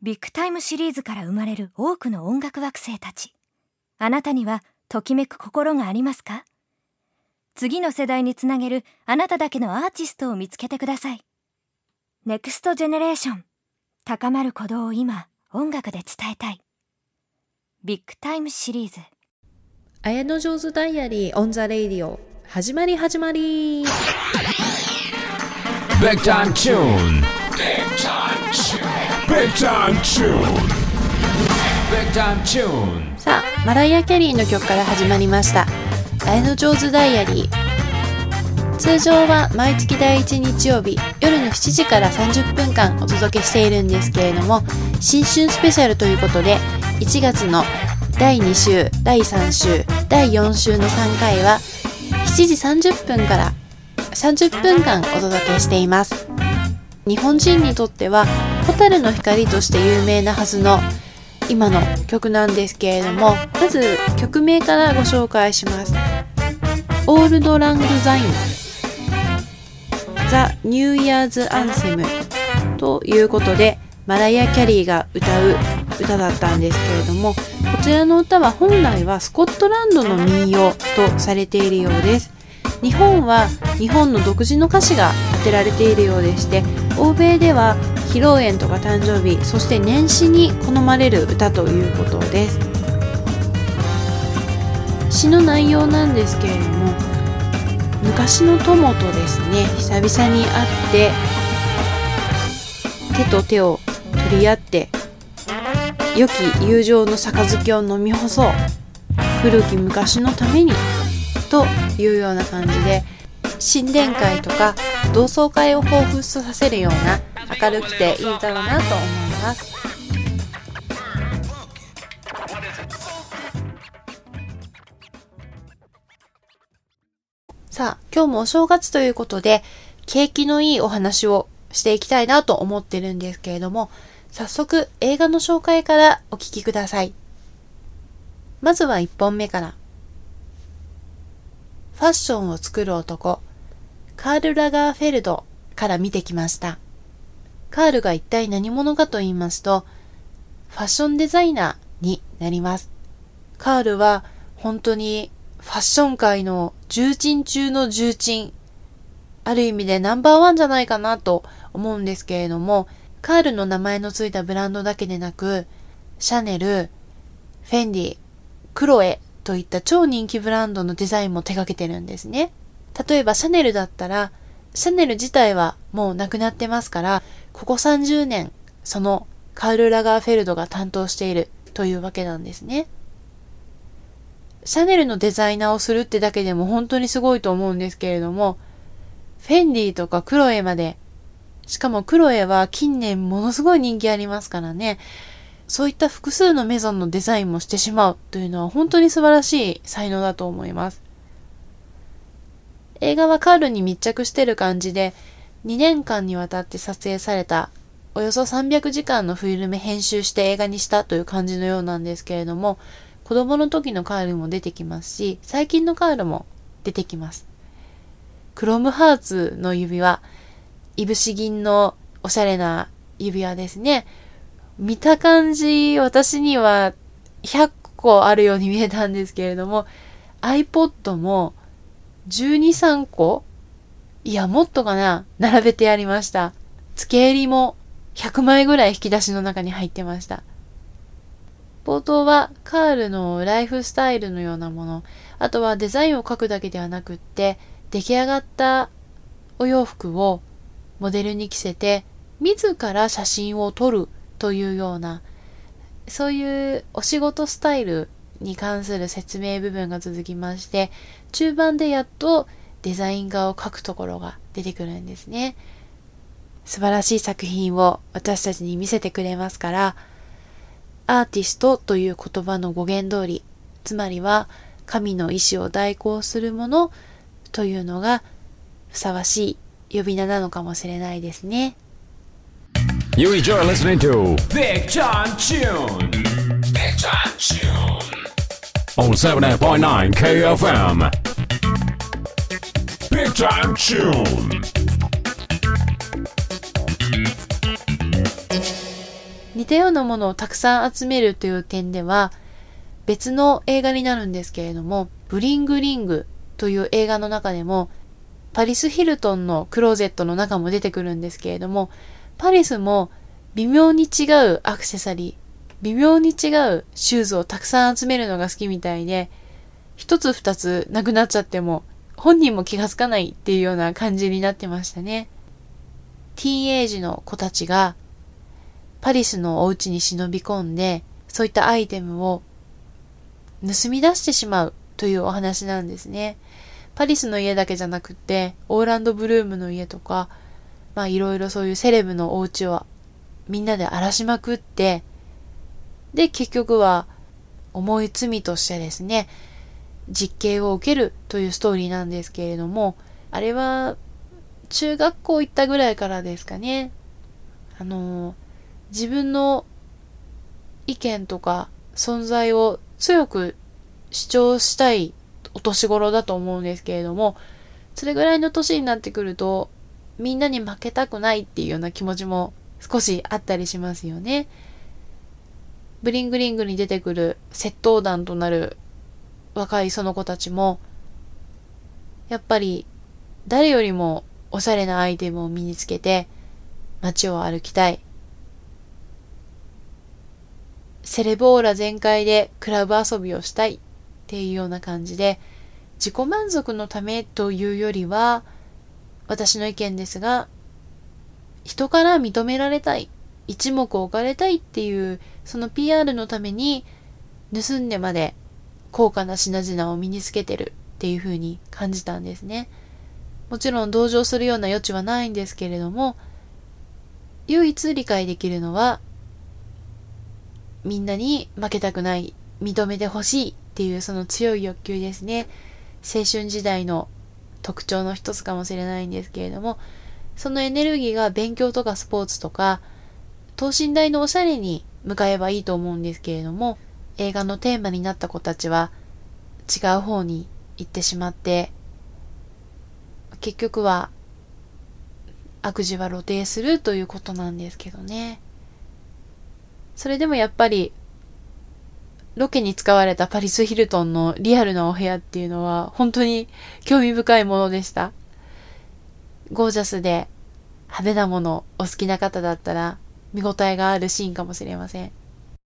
Big Time Series から生まれる多くの音楽惑星たち。あなたにはときめく心がありますか？次の世代につなげるあなただけのアーティストを見つけてください。 Next Generation。高まる鼓動を今、音楽で伝えたい。 Big Time Series。Ayanojo's Diary on the radio 始まり始まり Big time tune. Big time tune. さあマライア・キャリーの曲から始まりました。綾野上手ダイアリー。通常は毎月第1日曜日夜の7時から30分間お届けしているんですけれども新春スペシャルということで1月の第2週第3週第4週の3回は7時30分から30分間お届けしています。日本人にとっては蛍の光として有名なはずの今の曲なんですけれどもまず曲名からご紹介します。 Auld Lang Syne The New Year's Anthem ということでマライア・キャリーが歌う歌だったんですけれどもこちらの歌は本来はスコットランドの民謡とされているようです。日本は日本の独自の歌詞が当てられているようでして欧米では披露宴とか誕生日そして年始に好まれる歌ということです。詩の内容なんですけれども昔の友とですね。久々に会って手と手を取り合って良き友情の杯を飲み干そう。古き昔のために。というような感じで新年会とか同窓会を彷彿とさせるような明るくていい歌だなと思います。さあ今日もお正月ということで景気のいいお話をしていきたいなと思ってるんですけれども早速映画の紹介からお聞きください。まずは1本目から。ファッションを作る男、カール・ラガーフェルドから見てきました。カールが一体何者かと言いますと、ファッションデザイナーになります。カールは本当にファッション界の重鎮中の重鎮、ある意味でナンバーワンじゃないかなと思うんですけれども、カールの名前のついたブランドだけでなく、シャネル、フェンディ、クロエといった超人気ブランドのデザインも手掛けてるんですね。例えばシャネルだったら、シャネル自体はもうなくなってますから、ここ30年、そのカール・ラガーフェルドが担当しているというわけなんですね。シャネルのデザイナーをするってだけでも本当にすごいと思うんですけれども、フェンディとかクロエまで、しかもクロエは近年ものすごい人気ありますからね、そういった複数のメゾンのデザインもしてしまうというのは本当に素晴らしい才能だと思います。映画はカールに密着してる感じで、2年間にわたって撮影されたおよそ300時間のフィルム編集して映画にしたという感じのようなんですけれども、子供の時のカールも出てきますし、最近のカールも出てきます。クロムハーツの指輪、いぶし銀のおしゃれな指輪ですね。見た感じ、私には100個あるように見えたんですけれども、iPod も12、3個いや、もっとかな並べてやりました。付け襟も100枚ぐらい引き出しの中に入ってました。冒頭はカールのライフスタイルのようなもの、あとはデザインを描くだけではなくって、出来上がったお洋服をモデルに着せて、自ら写真を撮るというようなそういうお仕事スタイルに関する説明部分が続きまして中盤でやっとデザイン画を描くところが出てくるんですね素晴らしい作品を私たちに見せてくれますからアーティストという言葉の語源通りつまりは神の意志を代行するものというのがふさわしい呼び名なのかもしれないですね。You enjoy listening to Big Time Tune. Big Time Tune. On 78.9 KFM. Big Time Tune. たようなものをたくさん集めるという点では、別の映画になるんですけれども、ブリングリングという映画の中でも、パリス・ヒルトンのクローゼットの中も出てくるんですけれども、パリスも微妙に違うアクセサリー、微妙に違うシューズをたくさん集めるのが好きみたいで、一つ二つなくなっちゃっても本人も気がつかないっていうような感じになってましたね。ティーンエイジの子たちがパリスのお家に忍び込んで、そういったアイテムを盗み出してしまうというお話なんですね。パリスの家だけじゃなくて、オーランド・ブルームの家とか、まあいろいろそういうセレブのお家をみんなで荒らしまくって、で、結局は重い罪としてですね、実刑を受けるというストーリーなんですけれども、あれは中学校行ったぐらいからですかね。あの、自分の意見とか存在を強く主張したいお年頃だと思うんですけれども、それぐらいの年になってくると、みんなに負けたくないっていうような気持ちも少しあったりしますよね。ブリングリングに出てくる窃盗団となる若いその子たちも、やっぱり誰よりもおしゃれなアイテムを身につけて街を歩きたい。セレボーラ全開でクラブ遊びをしたいっていうような感じで、自己満足のためというよりは、私の意見ですが、人から認められたい、一目置かれたいっていう、その PR のために、盗んでまで高価な品々を身につけてるっていう風に感じたんですね。もちろん同情するような余地はないんですけれども、唯一理解できるのは、みんなに負けたくない、認めてほしいっていうその強い欲求ですね。青春時代の特徴の一つかもしれないんですけれども、そのエネルギーが勉強とかスポーツとか、等身大のおしゃれに向かえばいいと思うんですけれども、映画のテーマになった子たちは違う方に行ってしまって、結局は悪事は露呈するということなんですけどね。それでもやっぱり、ロケに使われたパリス・ヒルトンのリアルなお部屋っていうのは本当に興味深いものでした。ゴージャスで派手なものお好きな方だったら見応えがあるシーンかもしれません。